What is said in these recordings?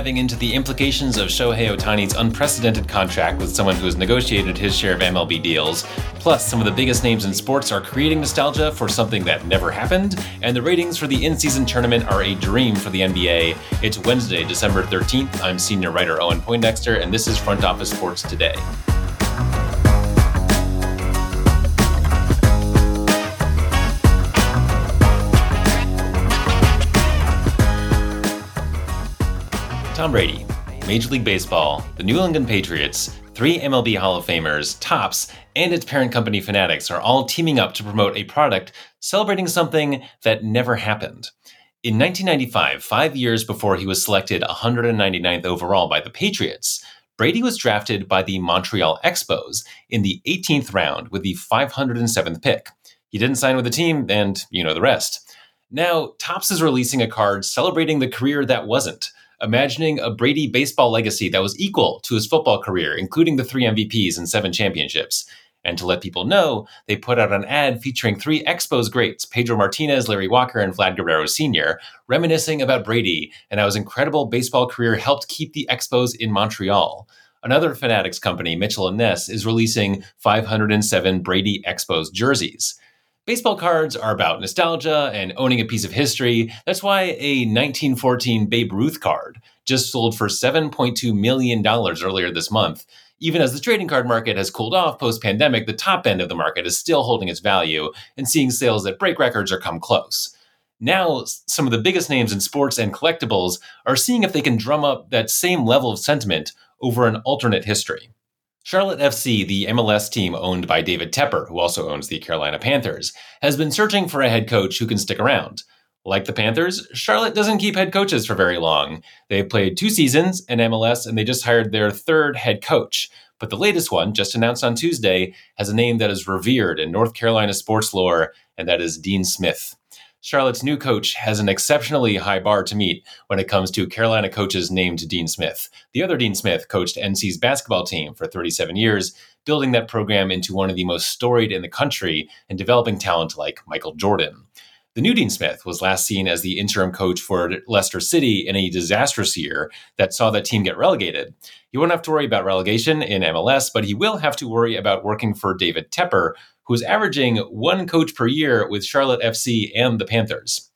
diving into the implications of Shohei Ohtani's unprecedented contract with someone who has negotiated his share of MLB deals. Plus, some of the biggest names in sports are creating nostalgia for something that never happened, and the ratings for the in season tournament are a dream for the NBA. It's Wednesday, December 13th. I'm senior writer Owen Poindexter, and this is Front Office Sports Today. Tom Brady, Major League Baseball, the New England Patriots, three MLB Hall of Famers, Topps, and its parent company Fanatics are all teaming up to promote a product celebrating something that never happened. In 1995, five years before he was selected 199th overall by the Patriots, Brady was drafted by the Montreal Expos in the 18th round with the 507th pick. He didn't sign with the team, and you know the rest. Now, Topps is releasing a card celebrating the career that wasn't imagining a Brady baseball legacy that was equal to his football career, including the three MVPs and seven championships. And to let people know, they put out an ad featuring three Expos greats, Pedro Martinez, Larry Walker, and Vlad Guerrero Sr., reminiscing about Brady and how his incredible baseball career helped keep the Expos in Montreal. Another Fanatics company, Mitchell & Ness, is releasing 507 Brady Expos jerseys. Baseball cards are about nostalgia and owning a piece of history. That's why a 1914 Babe Ruth card just sold for $7.2 million earlier this month. Even as the trading card market has cooled off post pandemic, the top end of the market is still holding its value and seeing sales that break records or come close. Now, some of the biggest names in sports and collectibles are seeing if they can drum up that same level of sentiment over an alternate history. Charlotte FC, the MLS team owned by David Tepper, who also owns the Carolina Panthers, has been searching for a head coach who can stick around. Like the Panthers, Charlotte doesn't keep head coaches for very long. They've played two seasons in MLS and they just hired their third head coach. But the latest one, just announced on Tuesday, has a name that is revered in North Carolina sports lore, and that is Dean Smith. Charlotte's new coach has an exceptionally high bar to meet when it comes to Carolina coaches named Dean Smith. The other Dean Smith coached NC's basketball team for 37 years, building that program into one of the most storied in the country and developing talent like Michael Jordan. The new Dean Smith was last seen as the interim coach for Leicester City in a disastrous year that saw that team get relegated. He won't have to worry about relegation in MLS, but he will have to worry about working for David Tepper, who's averaging one coach per year with Charlotte FC and the Panthers.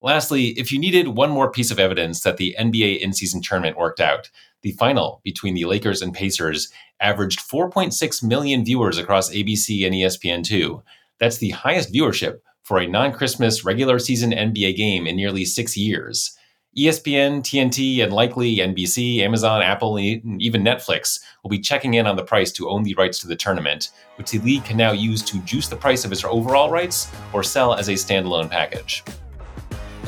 Lastly, if you needed one more piece of evidence that the NBA in season tournament worked out, the final between the Lakers and Pacers averaged 4.6 million viewers across ABC and ESPN2. That's the highest viewership for a non Christmas regular season NBA game in nearly six years. ESPN, TNT, and likely NBC, Amazon, Apple, and even Netflix will be checking in on the price to own the rights to the tournament, which the league can now use to juice the price of its overall rights or sell as a standalone package.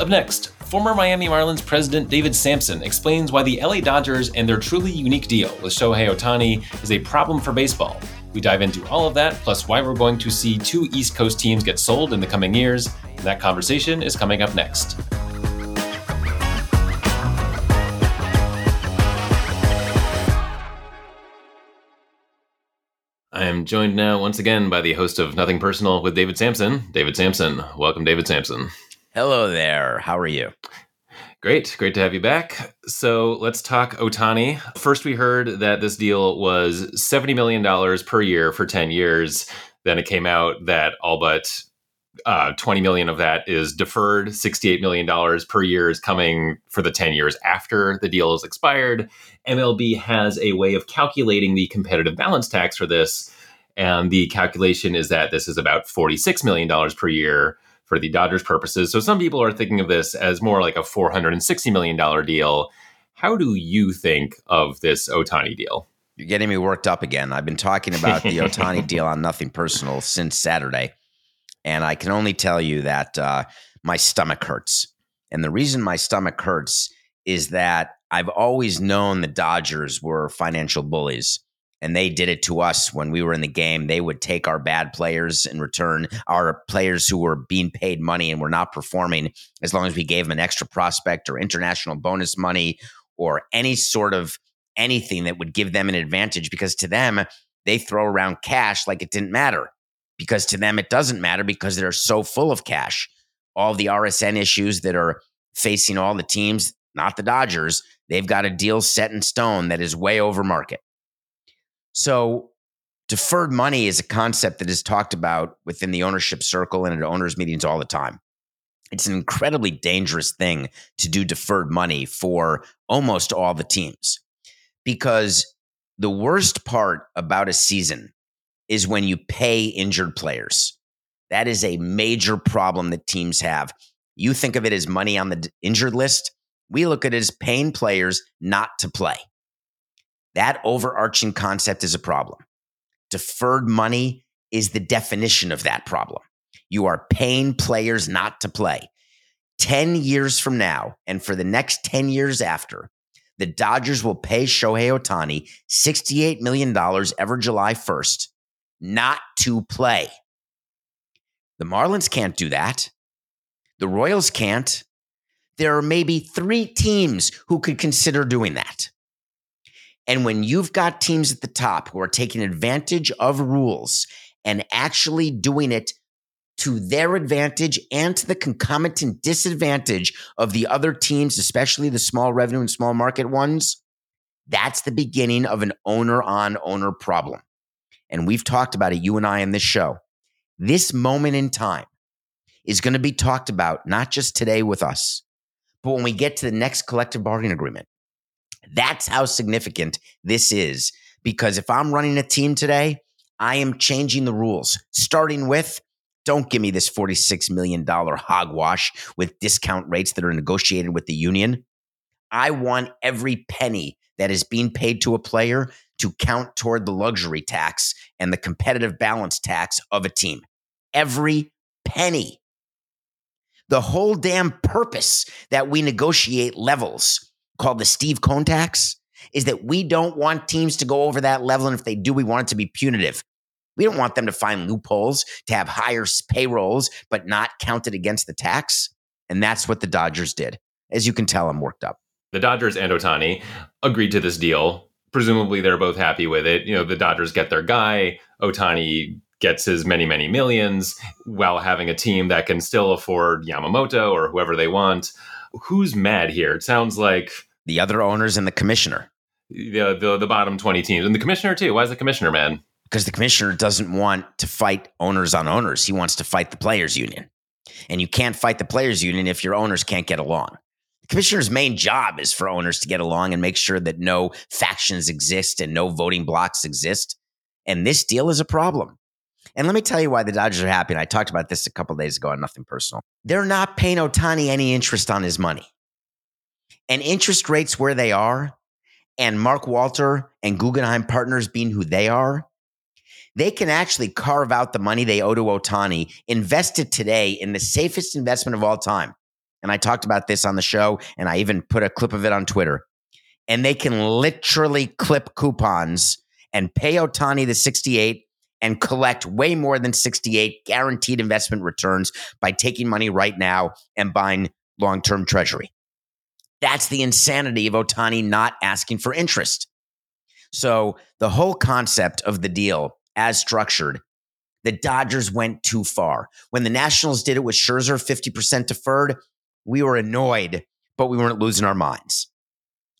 Up next, former Miami Marlins president David Samson explains why the LA Dodgers and their truly unique deal with Shohei Ohtani is a problem for baseball. We dive into all of that, plus why we're going to see two East Coast teams get sold in the coming years. And that conversation is coming up next. I am joined now once again by the host of Nothing Personal with David Samson. David Samson, Welcome, David Samson. Hello there. How are you? Great. Great to have you back. So let's talk Ohtani. First, we heard that this deal was $70 million per year for 10 years. Then it came out that all but uh, 20 million of that is deferred. 68 million dollars per year is coming for the 10 years after the deal is expired. Mlb has a way of calculating the competitive balance tax for this and the calculation is that this is about 46 million dollars per year for the dodgers purposes. So some people are thinking of this as more like a 460 million dollar deal. How do you think of this ohtani deal? You're getting me worked up again. I've been talking about the ohtani deal on nothing personal since saturday and I can only tell you that uh, my stomach hurts. And the reason my stomach hurts is that I've always known the Dodgers were financial bullies. And they did it to us when we were in the game. They would take our bad players in return, our players who were being paid money and were not performing, as long as we gave them an extra prospect or international bonus money or any sort of anything that would give them an advantage. Because to them, they throw around cash like it didn't matter because to them it doesn't matter because they're so full of cash. All the RSN issues that are facing all the teams, not the Dodgers, They've got a deal set in stone that is way over market. So, deferred money is a concept that is talked about within the ownership circle and at owners' meetings all the time. It's an incredibly dangerous thing to do deferred money for almost all the teams because the worst part about a season is when you pay injured players. That is a major problem that teams have. You think of it as money on the injured list. We look at it as paying players not to play. That overarching concept is a problem. Deferred money is the definition of that problem. You are paying players not to play. 10 years from now, and for the next 10 years after, the Dodgers will pay Shohei Ohtani $68 million ever July 1st not to play. The Marlins can't do that. The Royals can't. There are maybe three teams who could consider doing that. And when you've got teams at the top who are taking advantage of rules and actually doing it to their advantage and to the concomitant disadvantage of the other teams, especially the small revenue and small market ones, that's the beginning of an owner on owner problem. And we've talked about it, you and I, in this show. This moment in time is going to be talked about not just today with us, but when we get to the next collective bargaining agreement. That's how significant this is. Because if I'm running a team today, I am changing the rules, starting with don't give me this $46 million hogwash with discount rates that are negotiated with the union. I want every penny that is being paid to a player to count toward the luxury tax and the competitive balance tax of a team. Every penny. The whole damn purpose that we negotiate levels called the Steve Cohen tax is that we don't want teams to go over that level. And if they do, we want it to be punitive. We don't want them to find loopholes to have higher payrolls, but not counted against the tax. And that's what the Dodgers did. As you can tell, I'm worked up. The Dodgers and Ohtani agreed to this deal. Presumably, they're both happy with it. You know, the Dodgers get their guy. Ohtani gets his many, many millions while having a team that can still afford Yamamoto or whoever they want. Who's mad here? It sounds like the other owners and the commissioner. The, the the bottom 20 teams and the commissioner too. Why is the commissioner mad? because the commissioner doesn't want to fight owners on owners. He wants to fight the players union. And you can't fight the players union if your owners can't get along. The commissioner's main job is for owners to get along and make sure that no factions exist and no voting blocks exist. And this deal is a problem. And let me tell you why the Dodgers are happy. And I talked about this a couple days ago on Nothing Personal. They're not paying Ohtani any interest on his money. And interest rates where they are, and Mark Walter and Guggenheim Partners being who they are, they can actually carve out the money they owe to Ohtani, invest it today in the safest investment of all time. And I talked about this on the show, and I even put a clip of it on Twitter. And they can literally clip coupons and pay Ohtani the 68 and collect way more than 68 guaranteed investment returns by taking money right now and buying long term treasury. That's the insanity of Ohtani not asking for interest. So, the whole concept of the deal as structured, the Dodgers went too far. When the Nationals did it with Scherzer 50% deferred, we were annoyed, but we weren't losing our minds.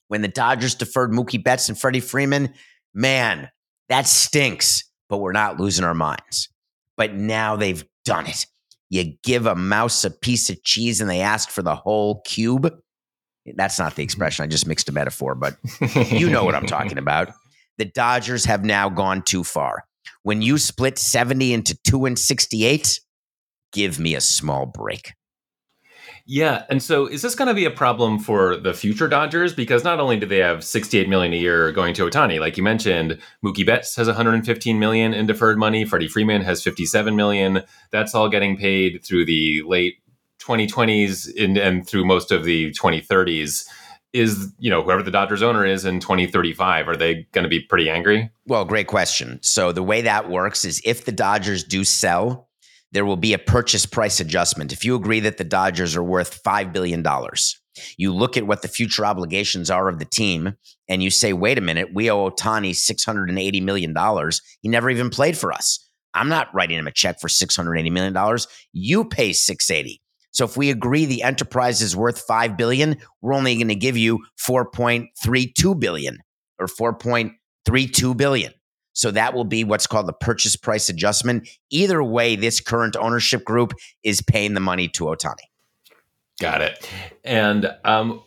When the Dodgers deferred Mookie Betts and Freddie Freeman, man, that stinks, but we're not losing our minds. But now they've done it. You give a mouse a piece of cheese and they ask for the whole cube. That's not the expression. I just mixed a metaphor, but you know what I'm talking about. The Dodgers have now gone too far. When you split 70 into 2 and 68, give me a small break. Yeah, and so is this going to be a problem for the future Dodgers? Because not only do they have 68 million a year going to Ohtani, like you mentioned, Mookie Betts has 115 million in deferred money. Freddie Freeman has 57 million. That's all getting paid through the late 2020s and, and through most of the 2030s is you know whoever the Dodgers owner is in 2035 are they going to be pretty angry? Well, great question. So the way that works is if the Dodgers do sell, there will be a purchase price adjustment. If you agree that the Dodgers are worth 5 billion dollars, you look at what the future obligations are of the team and you say, "Wait a minute, we owe Ohtani 680 million dollars. He never even played for us. I'm not writing him a check for 680 million dollars. You pay 680." So if we agree the enterprise is worth 5 billion, we're only going to give you 4.32 billion or 4.32 billion. So that will be what's called the purchase price adjustment. Either way, this current ownership group is paying the money to Ohtani. Got it. And um,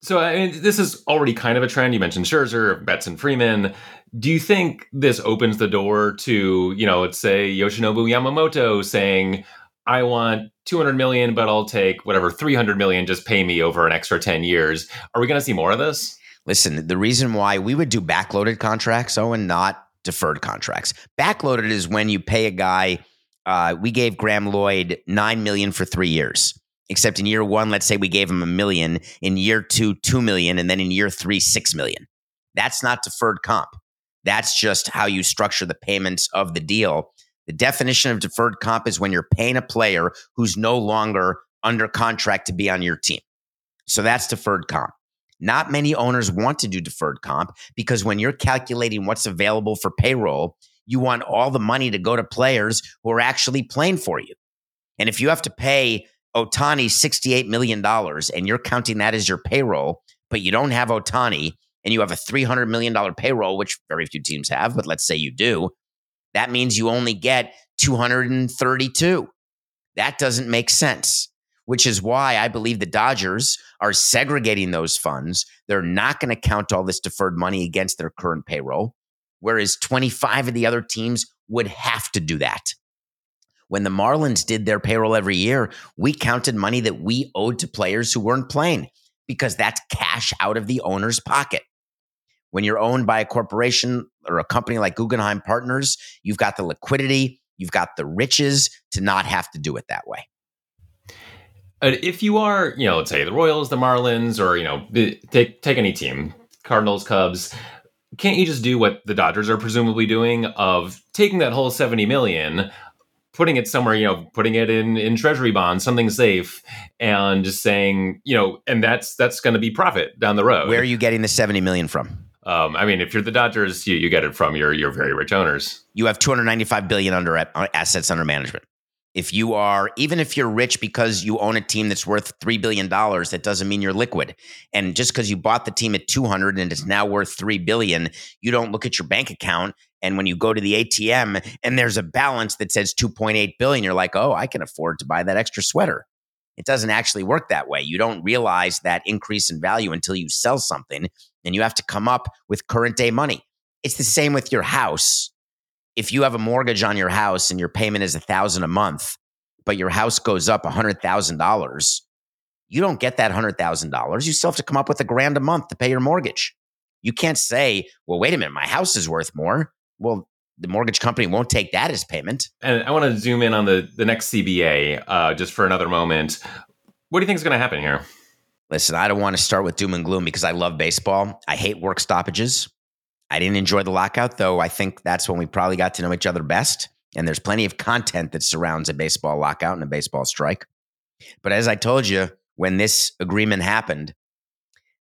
so I mean, this is already kind of a trend. You mentioned Scherzer, Betts, and Freeman. Do you think this opens the door to, you know, let's say Yoshinobu Yamamoto saying, I want 200 million, but I'll take whatever 300 million, just pay me over an extra 10 years. Are we going to see more of this? Listen, the reason why we would do backloaded contracts, Owen, not deferred contracts. Backloaded is when you pay a guy. Uh, we gave Graham Lloyd nine million for three years. Except in year one, let's say we gave him a million. In year two, two million, and then in year three, six million. That's not deferred comp. That's just how you structure the payments of the deal. The definition of deferred comp is when you're paying a player who's no longer under contract to be on your team. So that's deferred comp. Not many owners want to do deferred comp because when you're calculating what's available for payroll, you want all the money to go to players who are actually playing for you. And if you have to pay Ohtani $68 million and you're counting that as your payroll, but you don't have Ohtani and you have a $300 million payroll, which very few teams have, but let's say you do, that means you only get 232. That doesn't make sense which is why I believe the Dodgers are segregating those funds. They're not going to count all this deferred money against their current payroll, whereas 25 of the other teams would have to do that. When the Marlins did their payroll every year, we counted money that we owed to players who weren't playing because that's cash out of the owner's pocket. When you're owned by a corporation or a company like Guggenheim Partners, you've got the liquidity, you've got the riches to not have to do it that way. Uh, if you are, you know, let's say the Royals, the Marlins, or you know, take take any team, Cardinals, Cubs, can't you just do what the Dodgers are presumably doing of taking that whole 70 million, putting it somewhere, you know, putting it in in treasury bonds, something safe, and just saying, you know, and that's that's going to be profit down the road. Where are you getting the 70 million from? Um, I mean, if you're the Dodgers, you, you get it from your your very rich owners. You have 295 billion under assets under management if you are even if you're rich because you own a team that's worth $3 billion that doesn't mean you're liquid. And just because you bought the team at 200 and it's now worth 3 billion you don't look at your bank account. And when you go to the atm and there's a balance that says 2.8 billion you're like oh i can afford to buy that extra sweater. It doesn't actually work that way. You don't realize that increase in value until you sell something and you have to come up with current day money. It's the same with your house if you have a mortgage on your house and your payment is a thousand a month, but your house goes up a hundred thousand dollars, you don't get that hundred thousand dollars. You still have to come up with a grand a month to pay your mortgage. You can't say, well, wait a minute, my house is worth more. Well, the mortgage company won't take that as payment. And I want to zoom in on the, the next CBA uh, just for another moment. What do you think is going to happen here? Listen, I don't want to start with doom and gloom because I love baseball. I hate work stoppages. I didn't enjoy the lockout, though. I think that's when we probably got to know each other best. And there's plenty of content that surrounds a baseball lockout and a baseball strike. But as I told you, when this agreement happened,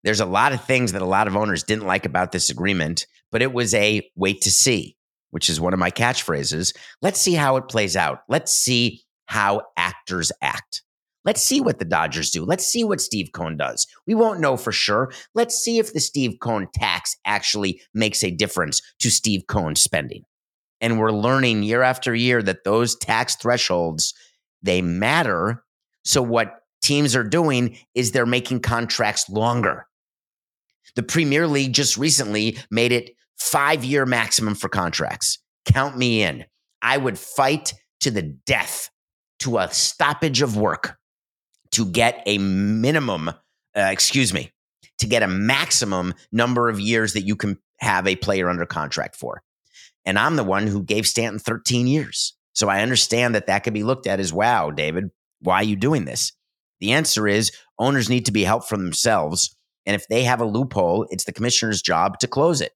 there's a lot of things that a lot of owners didn't like about this agreement, but it was a wait to see, which is one of my catchphrases. Let's see how it plays out. Let's see how actors act. Let's see what the Dodgers do. Let's see what Steve Cohen does. We won't know for sure. Let's see if the Steve Cohen tax actually makes a difference to Steve Cohen spending. And we're learning year after year that those tax thresholds they matter. So what teams are doing is they're making contracts longer. The Premier League just recently made it 5-year maximum for contracts. Count me in. I would fight to the death to a stoppage of work to get a minimum, uh, excuse me, to get a maximum number of years that you can have a player under contract for. And I'm the one who gave Stanton 13 years. So I understand that that could be looked at as wow, David, why are you doing this? The answer is owners need to be helped from themselves. And if they have a loophole, it's the commissioner's job to close it.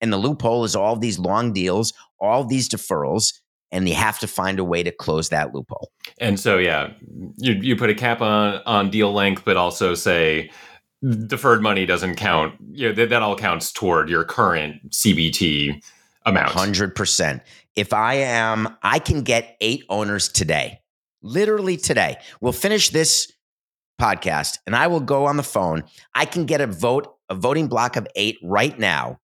And the loophole is all these long deals, all these deferrals, and they have to find a way to close that loophole. And so, yeah, you you put a cap on on deal length, but also say deferred money doesn't count. You know, that, that all counts toward your current CBT amount. Hundred percent. If I am, I can get eight owners today literally today. We'll finish this podcast and I will go on the phone. I can get a vote, a voting block of eight right now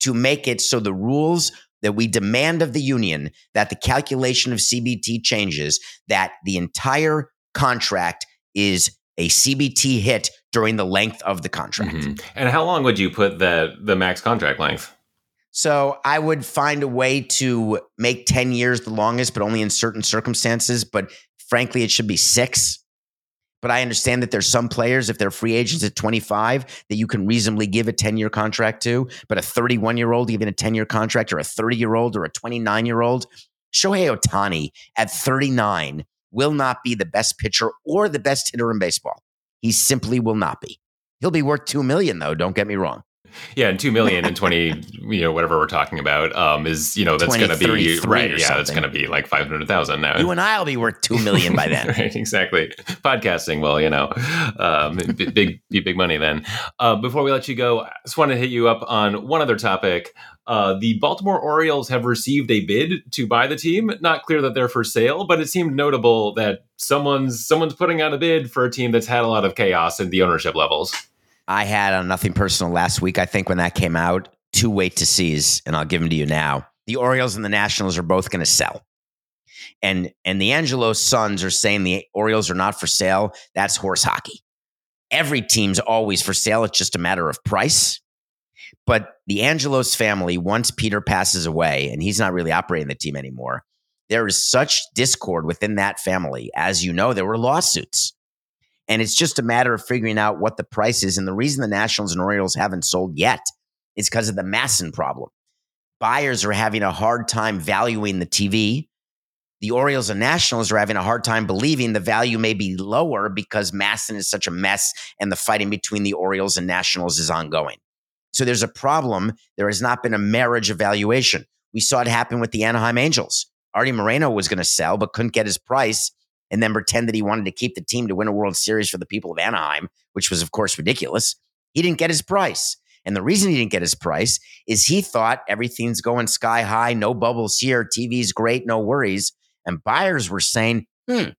to make it so the rules that we demand of the union that the calculation of CBT changes, that the entire contract is a CBT hit during the length of the contract. Mm-hmm. And how long would you put the the max contract length? So I would find a way to make 10 years the longest, but only in certain circumstances. But frankly, it should be six. But I understand that there's some players, if they're free agents at 25, that you can reasonably give a 10 year contract to. But a 31 year old even a 10 year contract, or a 30 year old, or a 29 year old, Shohei Ohtani at 39 will not be the best pitcher or the best hitter in baseball. He simply will not be. He'll be worth 2 million though, don't get me wrong. Yeah, and two million and twenty, you know, whatever we're talking about, um, is you know that's going to be right. Yeah, that's going to be like five hundred thousand now. You and I'll be worth two million by then. right, exactly. Podcasting, well, you know, um, big, big, big money then. Uh, before we let you go, I just want to hit you up on one other topic. Uh, the Baltimore Orioles have received a bid to buy the team. Not clear that they're for sale, but it seemed notable that someone's someone's putting out a bid for a team that's had a lot of chaos in the ownership levels. I had on Nothing Personal last week, I think, when that came out. Two wait to sees, and I'll give them to you now. The Orioles and the Nationals are both going to sell. And and the Angelos sons are saying the Orioles are not for sale. That's horse hockey. Every team's always for sale. It's just a matter of price. But the Angelos family, once Peter passes away and he's not really operating the team anymore, there is such discord within that family. As you know, there were lawsuits and it's just a matter of figuring out what the price is. And the reason the Nationals and Orioles haven't sold yet is because of the MASN problem. Buyers are having a hard time valuing the TV. The Orioles and Nationals are having a hard time believing the value may be lower because MASN is such a mess and the fighting between the Orioles and Nationals is ongoing. So there's a problem. There has not been a marriage evaluation. We saw it happen with the Anaheim Angels. Artie Moreno was going to sell, but couldn't get his price and then pretend that he wanted to keep the team to win a World Series for the people of Anaheim, which was, of course, ridiculous. He didn't get his price. And the reason he didn't get his price is he thought everything's going sky high, no bubbles here, TV's great, no worries. And buyers were saying, hmm,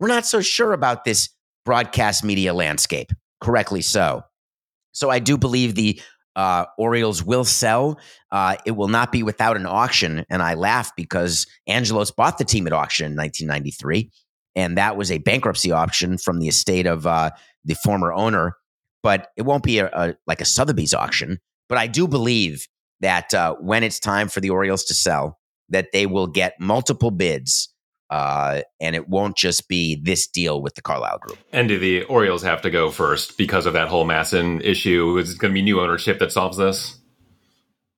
we're not so sure about this broadcast media landscape. Correctly so. So I do believe the uh, Orioles will sell. Uh, it will not be without an auction. And I laugh because Angelos bought the team at auction in 1993 and that was a bankruptcy option from the estate of uh, the former owner. But it won't be a, a, like a Sotheby's auction. But I do believe that uh, when it's time for the Orioles to sell, that they will get multiple bids. Uh, and it won't just be this deal with the Carlyle Group. And do the Orioles have to go first because of that whole MASN issue? Is it going to be new ownership that solves this?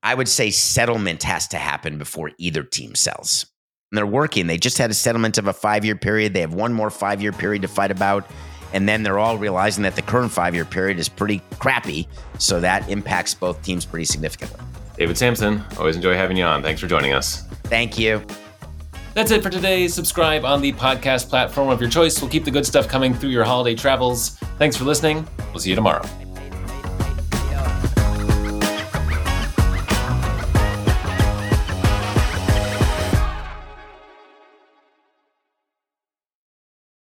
I would say settlement has to happen before either team sells and they're working. They just had a settlement of a five year period. They have one more five year period to fight about. And then they're all realizing that the current five year period is pretty crappy. So that impacts both teams pretty significantly. David Samson, always enjoy having you on. Thanks for joining us. Thank you. That's it for today. Subscribe on the podcast platform of your choice. We'll keep the good stuff coming through your holiday travels. Thanks for listening. We'll see you tomorrow.